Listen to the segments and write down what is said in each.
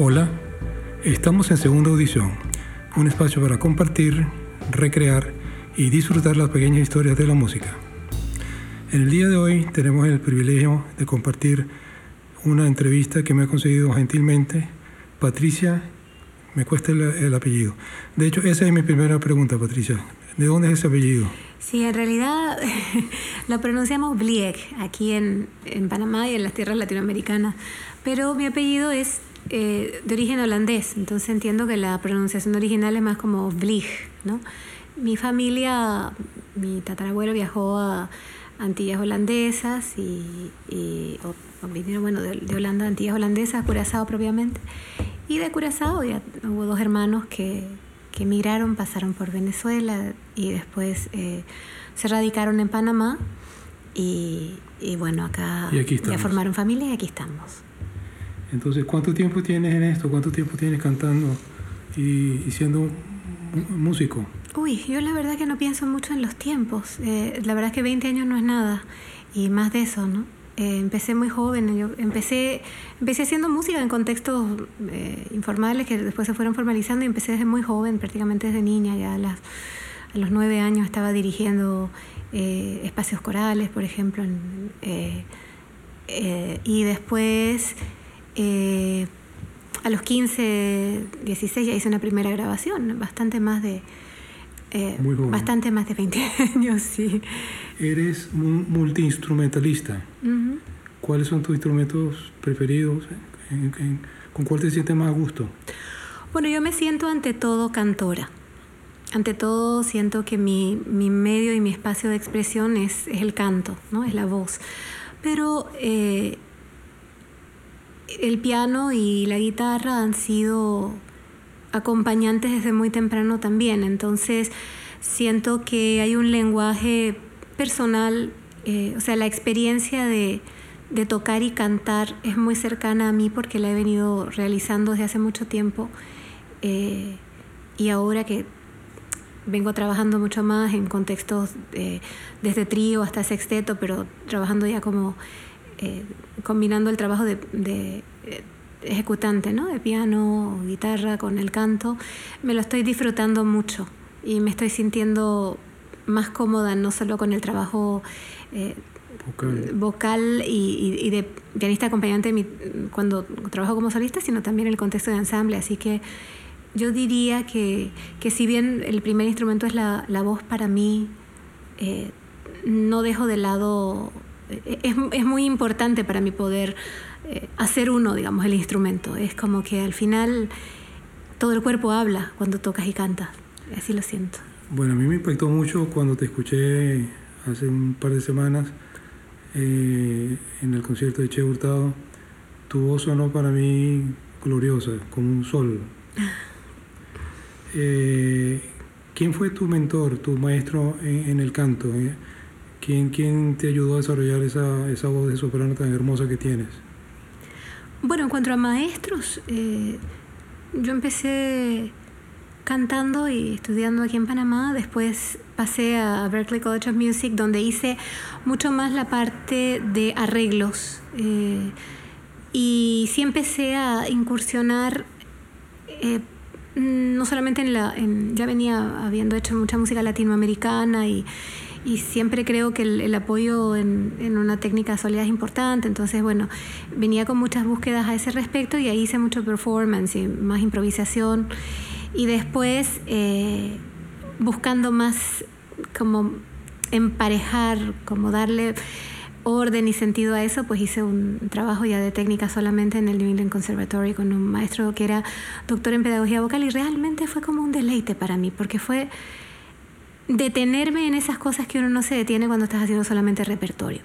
Hola, estamos en segunda audición, un espacio para compartir, recrear y disfrutar las pequeñas historias de la música. En el día de hoy tenemos el privilegio de compartir una entrevista que me ha conseguido gentilmente Patricia, me cuesta el, apellido. De hecho, esa es mi primera pregunta, Patricia. ¿De dónde es ese apellido? Sí, en realidad lo pronunciamos Blieg aquí en, en Panamá y en las tierras latinoamericanas, pero mi apellido es eh, de origen holandés, entonces entiendo que la pronunciación original es más como Vlieg, ¿no? Mi familia, mi tatarabuelo viajó a Antillas holandesas y, vinieron, bueno, de, Holanda a Antillas holandesas, Curazao propiamente. Y de Curazao ya hubo dos hermanos que, que emigraron, pasaron por Venezuela y después eh, se radicaron en Panamá y, y bueno, acá ya formaron familia y aquí estamos. Entonces, ¿cuánto tiempo tienes en esto? ¿Cuánto tiempo tienes cantando y, siendo músico? Uy, yo la verdad que no pienso mucho en los tiempos. Eh, la verdad es que 20 años no es nada y más de eso, ¿no? Eh, empecé muy joven, yo empecé, empecé haciendo música en contextos eh, informales que después se fueron formalizando y empecé desde muy joven, prácticamente desde niña, ya a, las, a los nueve años estaba dirigiendo espacios corales, por ejemplo, y después eh, a los 15, 16 ya hice una primera grabación, bastante más de... Eh, bastante más de 20 años, sí. Eres multiinstrumentalista. ¿Cuáles son tus instrumentos preferidos? con cuál te sientes más a gusto? Bueno, yo me siento ante todo cantora. Ante todo siento que mi, mi medio y mi espacio de expresión es, es, el canto, ¿no? es la voz. Pero eh, el piano y la guitarra han sido acompañantes desde muy temprano también, entonces siento que hay un lenguaje personal, eh, o sea, la experiencia de, tocar y cantar es muy cercana a mí porque la he venido realizando desde hace mucho tiempo eh, y ahora que vengo trabajando mucho más en contextos desde trío hasta sexteto, pero trabajando ya como eh, combinando el trabajo de, eh, ejecutante, ¿no? de piano, guitarra, con el canto, me lo estoy disfrutando mucho y me estoy sintiendo más cómoda, no solo con el trabajo eh, vocal, y, de pianista acompañante cuando trabajo como solista, sino también en el contexto de ensamble. Así que yo diría que, que si bien el primer instrumento es la, la voz para mí, no dejo de lado es, es, muy importante para mí poder eh, hacer uno, digamos, el instrumento. Es como que al final todo el cuerpo habla cuando tocas y cantas. Así lo siento. Bueno, a mí me impactó mucho cuando te escuché hace un par de semanas eh, en el concierto de Che Hurtado. Tu voz sonó para mí gloriosa, como un sol. Eh, ¿Quién fue tu mentor, tu maestro en, el canto? ¿Quién, ¿Quién, te ayudó a desarrollar esa, esa, voz de soprano tan hermosa que tienes? Bueno, en cuanto a maestros, eh, yo empecé cantando y estudiando aquí en Panamá, después pasé a Berklee College of Music, donde hice mucho más la parte de arreglos. Eh, y sí empecé a incursionar, eh, no solamente en la, ya venía habiendo hecho mucha música latinoamericana y, y siempre creo que el, apoyo en, en, una técnica sólida es importante. Entonces, bueno, venía con muchas búsquedas a ese respecto y ahí hice mucho performance y más improvisación. Y después, eh, buscando más como emparejar, como darle orden y sentido a eso, pues hice un trabajo ya de técnica solamente en el New England Conservatory con un maestro que era doctor en pedagogía vocal y realmente fue como un deleite para mí, porque fue detenerme en esas cosas que uno no se detiene cuando estás haciendo solamente repertorio.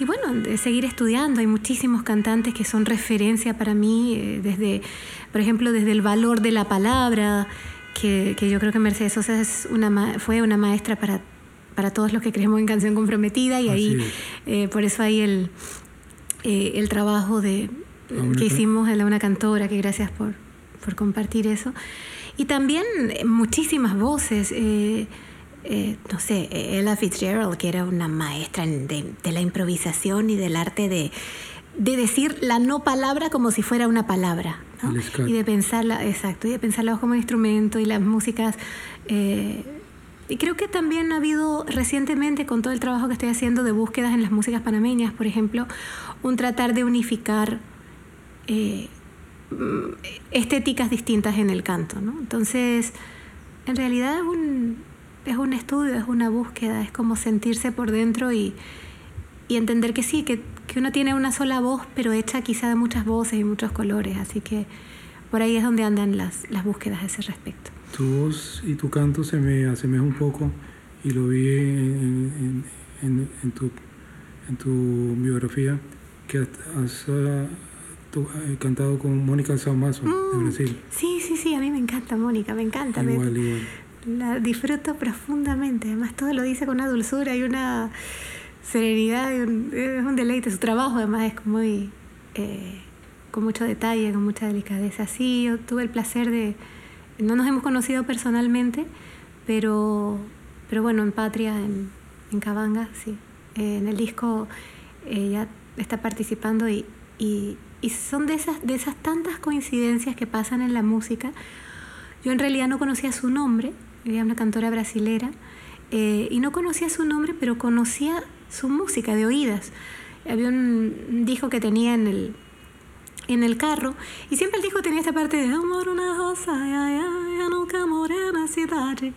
Y bueno, de seguir estudiando, hay muchísimos cantantes que son referencia para mí, eh, desde, por ejemplo, desde el valor de la palabra, que, yo creo que Mercedes Sosa es una, fue una maestra para, para todos los que creemos en Canción Comprometida, y ahí, eh, por eso hay el, eh, el trabajo de, que hicimos en la Una Cantora, que gracias por, por compartir eso. Y también muchísimas voces. Eh, no sé, Ella Fitzgerald, que era una maestra de, la improvisación y del arte de, de decir la no palabra como si fuera una palabra. Y de pensarla, exacto, y de pensarla como un instrumento y las músicas. Eh, y creo que también ha habido recientemente, con todo el trabajo que estoy haciendo de búsquedas en las músicas panameñas, por ejemplo, un tratar de unificar eh, estéticas distintas en el canto. ¿no? Entonces, en realidad es un, es un estudio, es una búsqueda, es como sentirse por dentro y, y entender que sí, que, que, uno tiene una sola voz, pero hecha quizá de muchas voces y muchos colores. Así que por ahí es donde andan las, las búsquedas a ese respecto tu voz y tu canto se me asemeja un poco y lo vi en, en, en, tu, en tu biografía que has, ah, eh, cantado con Mónica Salmazo de mm, Brasil. Sí, sí, sí, a mí me encanta Mónica, me encanta. Igual, igual. La disfruto profundamente, además todo lo dice con una dulzura y una serenidad, es un deleite, su trabajo además es muy, eh, con mucho detalle, con mucha delicadeza. Sí, yo tuve el placer de no nos hemos conocido personalmente, pero, pero bueno, en Patria, en, en Cabanga, sí. en el disco ella está participando y, y, son de esas, de esas tantas coincidencias que pasan en la música. Yo en realidad no conocía su nombre, ella una cantora brasilera, eh, y no conocía su nombre, pero conocía su música de oídas. Había un disco que tenía en el, en el carro y siempre el disco tenía esta parte de amor una rosa, nunca moré na cidade.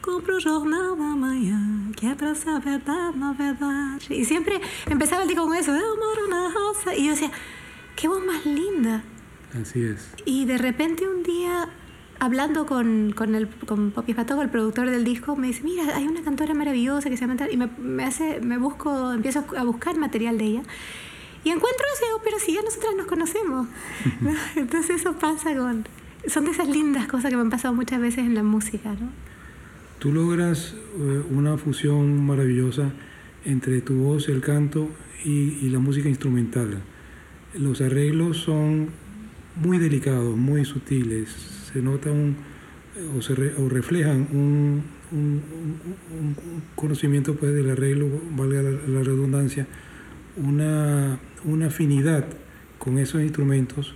Compro jornal da manhã, que é pra saber da novedade. Y siempre empezaba el disco con eso, amor una rosa. Y yo decía, qué voz más linda. Así es. Y de repente un día, hablando con, con, el, con Poppy Patogo, el productor del disco, me dice, mira, hay una cantora maravillosa que se llama... Y me, me, hace, me busco, empiezo a buscar material de ella. Y encuentro eso, pero si ya nosotras nos conocemos. Entonces eso pasa con... Son de esas lindas cosas que me han pasado muchas veces en la música, ¿no? Tú logras eh, una fusión maravillosa entre tu voz, el canto y, la música instrumental. Los arreglos son muy delicados, muy sutiles. Se nota un, o, se o reflejan un, un, conocimiento pues, del arreglo, valga la redundancia, una, una afinidad con esos instrumentos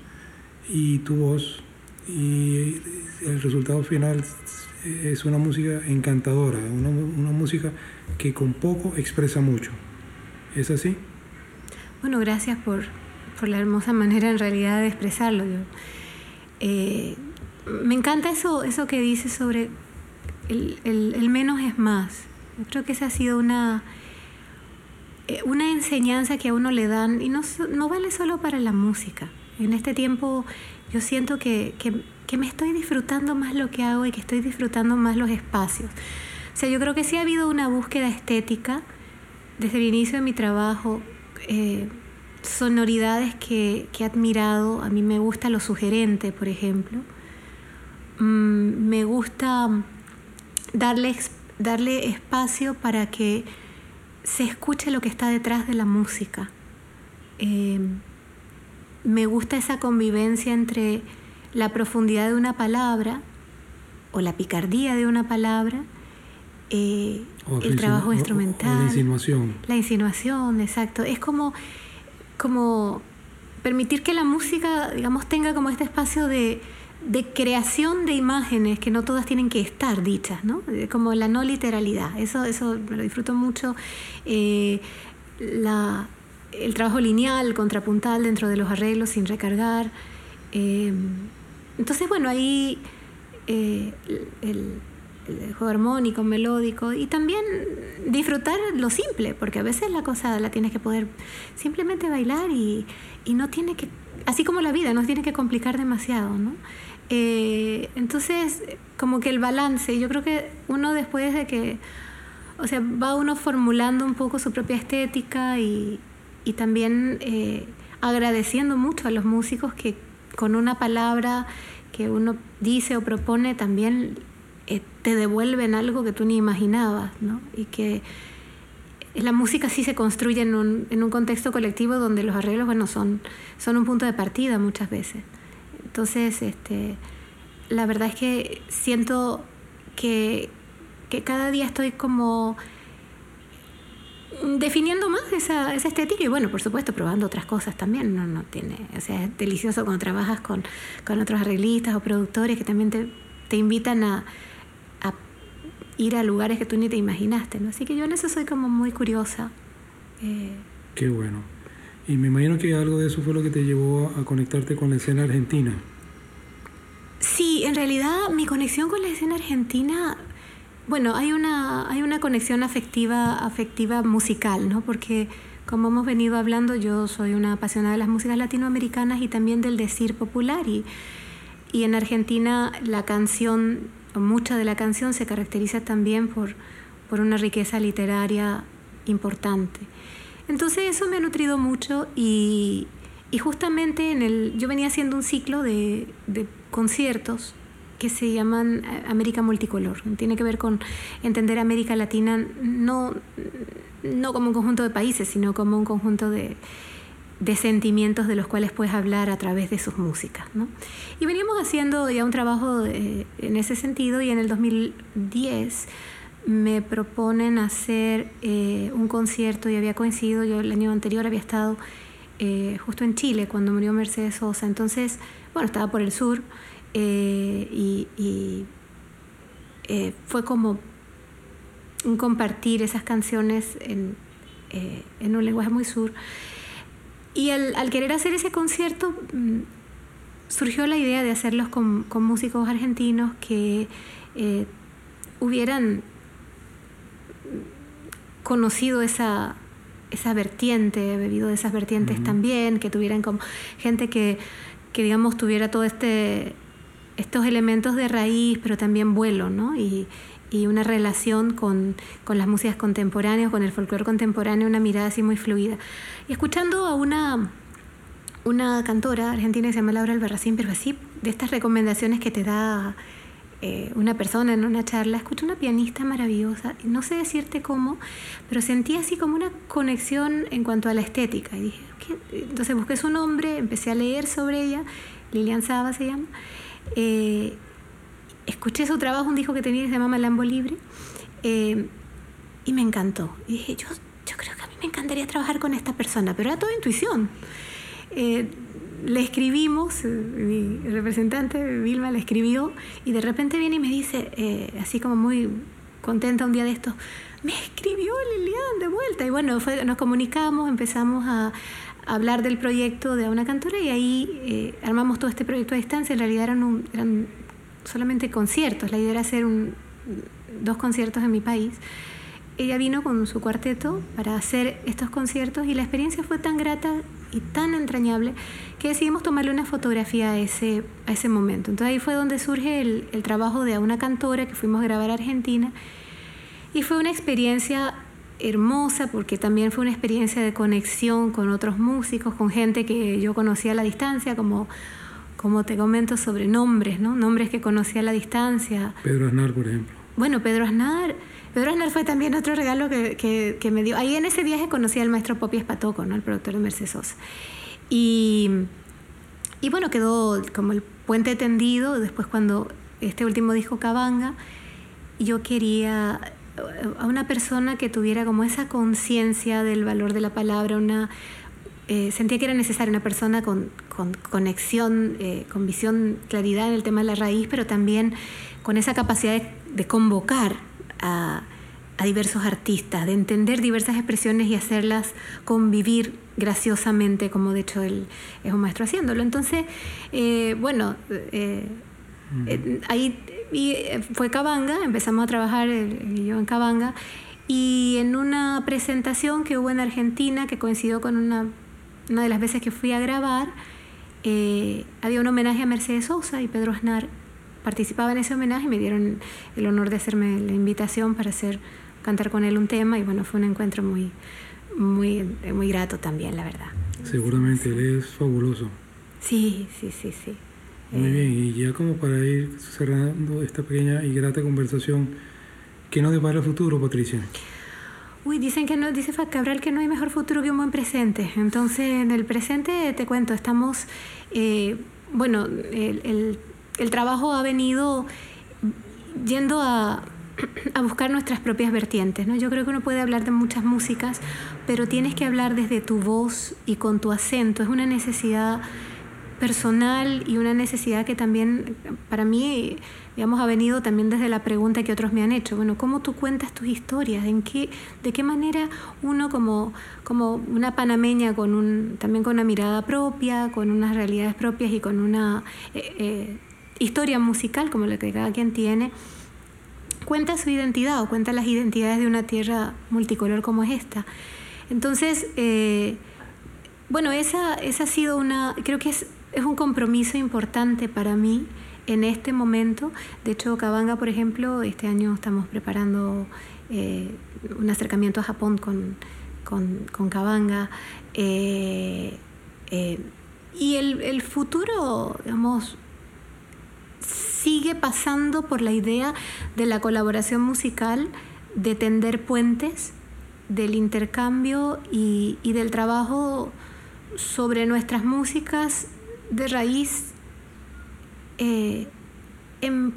y tu voz y el resultado final es una música encantadora, una, una música que con poco expresa mucho. ¿Es así? Bueno, gracias por, por la hermosa manera en realidad de expresarlo. Me encanta eso, eso que dices sobre el, menos es más. Yo creo que esa ha sido una eh, una enseñanza que a uno le dan y no, no vale solo para la música. En este tiempo yo siento que, que, me estoy disfrutando más lo que hago y que estoy disfrutando más los espacios. O sea, yo creo que sí ha habido una búsqueda estética desde el inicio de mi trabajo, eh, sonoridades que, que, he admirado. A mí me gusta lo sugerente, por ejemplo. Mm, me gusta darle, darle espacio para que se escuche lo que está detrás de la música. Eh, me gusta esa convivencia entre la profundidad de una palabra o la picardía de una palabra, eh, el trabajo instrumental. la insinuación. La insinuación, exacto. Es como, como permitir que la música, digamos, tenga como este espacio de, de creación de imágenes que no todas tienen que estar dichas, ¿no? Eh, como la no literalidad. Eso, eso me lo disfruto mucho. Eh, la, el trabajo lineal, contrapuntal dentro de los arreglos sin recargar. Eh, entonces, bueno, ahí el, el, juego armónico, melódico y también disfrutar lo simple, porque a veces la cosa la tienes que poder simplemente bailar y, y no tiene que, así como la vida, no tiene que complicar demasiado, ¿no? Eh, entonces, como que el balance, yo creo que uno después de que, o sea, va uno formulando un poco su propia estética y, también eh, agradeciendo mucho a los músicos que con una palabra que uno dice o propone también eh, te devuelven algo que tú ni imaginabas, ¿no? Y que la música sí se construye en un, en un contexto colectivo donde los arreglos, bueno, son, son un punto de partida muchas veces. Entonces, este, la verdad es que siento que, cada día estoy como definiendo más esa, esa, estética y bueno, por supuesto, probando otras cosas también. No, no tiene, o sea, es delicioso cuando trabajas con, con otros arreglistas o productores que también te, te invitan a, a, ir a lugares que tú ni te imaginaste. ¿no? Así que yo en eso soy como muy curiosa. Eh, Qué bueno. Y me imagino que algo de eso fue lo que te llevó a conectarte con la escena argentina. Sí, en realidad mi conexión con la escena argentina bueno, hay una, hay una conexión afectiva, afectiva musical, ¿no? Porque como hemos venido hablando, yo soy una apasionada de las músicas latinoamericanas y también del decir popular. Y, y en Argentina la canción, mucha de la canción se caracteriza también por, por una riqueza literaria importante. Entonces eso me ha nutrido mucho y, justamente en el, yo venía haciendo un ciclo de, conciertos que se llaman eh, América Multicolor. Tiene que ver con entender América Latina no, no como un conjunto de países, sino como un conjunto de, sentimientos de los cuales puedes hablar a través de sus músicas. ¿no? Y veníamos haciendo ya un trabajo en ese sentido y en el 2010 me proponen hacer eh, un concierto y había coincidido, yo el año anterior había estado eh, justo en Chile cuando murió Mercedes Sosa, entonces, bueno, estaba por el sur eh, y, eh, fue como compartir esas canciones en, eh, un lenguaje muy sur. Y al, querer hacer ese concierto mm, surgió la idea de hacerlos con, músicos argentinos que hubieran conocido esa, esa vertiente, bebido de esas vertientes también, que tuvieran como gente que, que digamos tuviera todo este estos elementos de raíz, pero también vuelo, ¿no? Y, y una relación con, con, las músicas contemporáneas, con el folclore contemporáneo, una mirada así muy fluida. Y escuchando a una, una cantora argentina que se llama Laura Albarracín, pero así, de estas recomendaciones que te da eh, una persona en una charla, escuché una pianista maravillosa, no sé decirte cómo, pero sentí así como una conexión en cuanto a la estética. Y dije, Entonces busqué su nombre, empecé a leer sobre ella, Lilian Saba se llama, eh, escuché su trabajo, un disco que tenía que se llama Lambo Libre, eh, y me encantó. Y dije, yo, yo creo que a mí me encantaría trabajar con esta persona, pero era toda intuición. Eh, le escribimos, mi representante Vilma le escribió, y de repente viene y me dice, así como muy contenta un día de esto, me escribió Lilian de vuelta. Y bueno, nos comunicamos, empezamos a, hablar del proyecto de una cantora y ahí eh, armamos todo este proyecto a distancia. En realidad eran, eran solamente conciertos, la idea era hacer dos conciertos en mi país. Ella vino con su cuarteto para hacer estos conciertos y la experiencia fue tan grata y tan entrañable que decidimos tomarle una fotografía a ese, a ese momento. Entonces ahí fue donde surge el, el trabajo de una cantora que fuimos a grabar a Argentina y fue una experiencia hermosa porque también fue una experiencia de conexión con otros músicos, con gente que yo conocía a la distancia, como, como te comento sobre nombres, ¿no? Nombres que conocía a la distancia. Pedro Aznar, por ejemplo. Bueno, Pedro Aznar, Pedro Aznar fue también otro regalo que, que, me dio. Ahí en ese viaje conocí al maestro Popi Espatoco, ¿no? El productor de Mercedes Y, y bueno, quedó como el puente tendido. Después cuando este último disco Cabanga, yo quería a una persona que tuviera como esa conciencia del valor de la palabra, una, eh, sentía que era necesaria una persona con, con conexión, eh, con visión, claridad en el tema de la raíz, pero también con esa capacidad de, convocar a, a, diversos artistas, de entender diversas expresiones y hacerlas convivir graciosamente, como de hecho él es un maestro haciéndolo. Entonces, eh, bueno, ahí y eh, fue Cabanga, empezamos a trabajar yo en Cabanga, y en una presentación que hubo en Argentina, que coincidió con una, una de las veces que fui a grabar, eh, había un homenaje a Mercedes Sosa y Pedro Aznar participaba en ese homenaje y me dieron el honor de hacerme la invitación para hacer cantar con él un tema y bueno, fue un encuentro muy, muy, muy grato también, la verdad. Seguramente, él es fabuloso. Sí, sí, sí, sí. Muy bien, y ya como para ir cerrando esta pequeña y grata conversación, ¿qué nos depara el futuro, Patricia? Uy, dicen que no, dice Cabral que no hay mejor futuro que un buen presente. Entonces, en el presente te cuento, estamos, eh, bueno, el, el, trabajo ha venido yendo a, buscar nuestras propias vertientes. ¿no? Yo creo que uno puede hablar de muchas músicas, pero tienes que hablar desde tu voz y con tu acento. Es una necesidad personal y una necesidad que también para mí, digamos, ha venido también desde la pregunta que otros me han hecho. Bueno, ¿cómo tú cuentas tus historias? ¿En qué, ¿De qué manera uno como, como una panameña con un, también con una mirada propia, con unas realidades propias y con una eh, eh, historia musical como la que cada quien tiene, cuenta su identidad o cuenta las identidades de una tierra multicolor como es esta? Entonces, eh, bueno, esa, esa ha sido una, creo que es es un compromiso importante para mí en este momento. De hecho, Cabanga, por ejemplo, este año estamos preparando eh, un acercamiento a Japón con, con, con eh, y el, el, futuro, digamos, sigue pasando por la idea de la colaboración musical, de tender puentes, del intercambio y, del trabajo sobre nuestras músicas de raíz eh, en,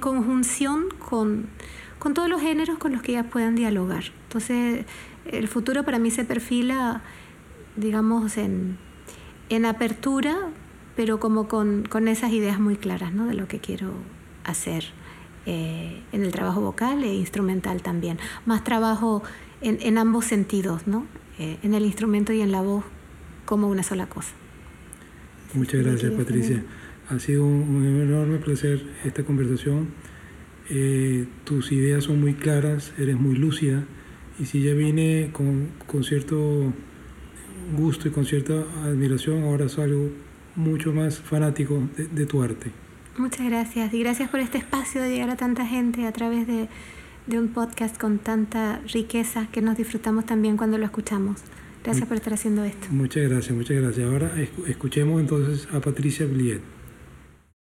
conjunción con, todos los géneros con los que ellas puedan dialogar. Entonces, el futuro para mí se perfila, digamos, en, apertura, pero como con, esas ideas muy claras ¿no? de lo que quiero hacer eh, en el trabajo vocal e instrumental también. Más trabajo en, ambos sentidos, ¿no? Eh, en el instrumento y en la voz como una sola cosa. Muchas gracias, Patricia. Ha sido un, enorme placer esta conversación. Eh, tus ideas son muy claras, eres muy lúcida y si ya vine con, con, cierto gusto y con cierta admiración, ahora salgo mucho más fanático de, de, tu arte. Muchas gracias y gracias por este espacio de llegar a tanta gente a través de, de un podcast con tanta riqueza que nos disfrutamos también cuando lo escuchamos. Gracias por estar haciendo esto. Muchas gracias, muchas gracias. Ahora escuchemos entonces a Patricia Bliet.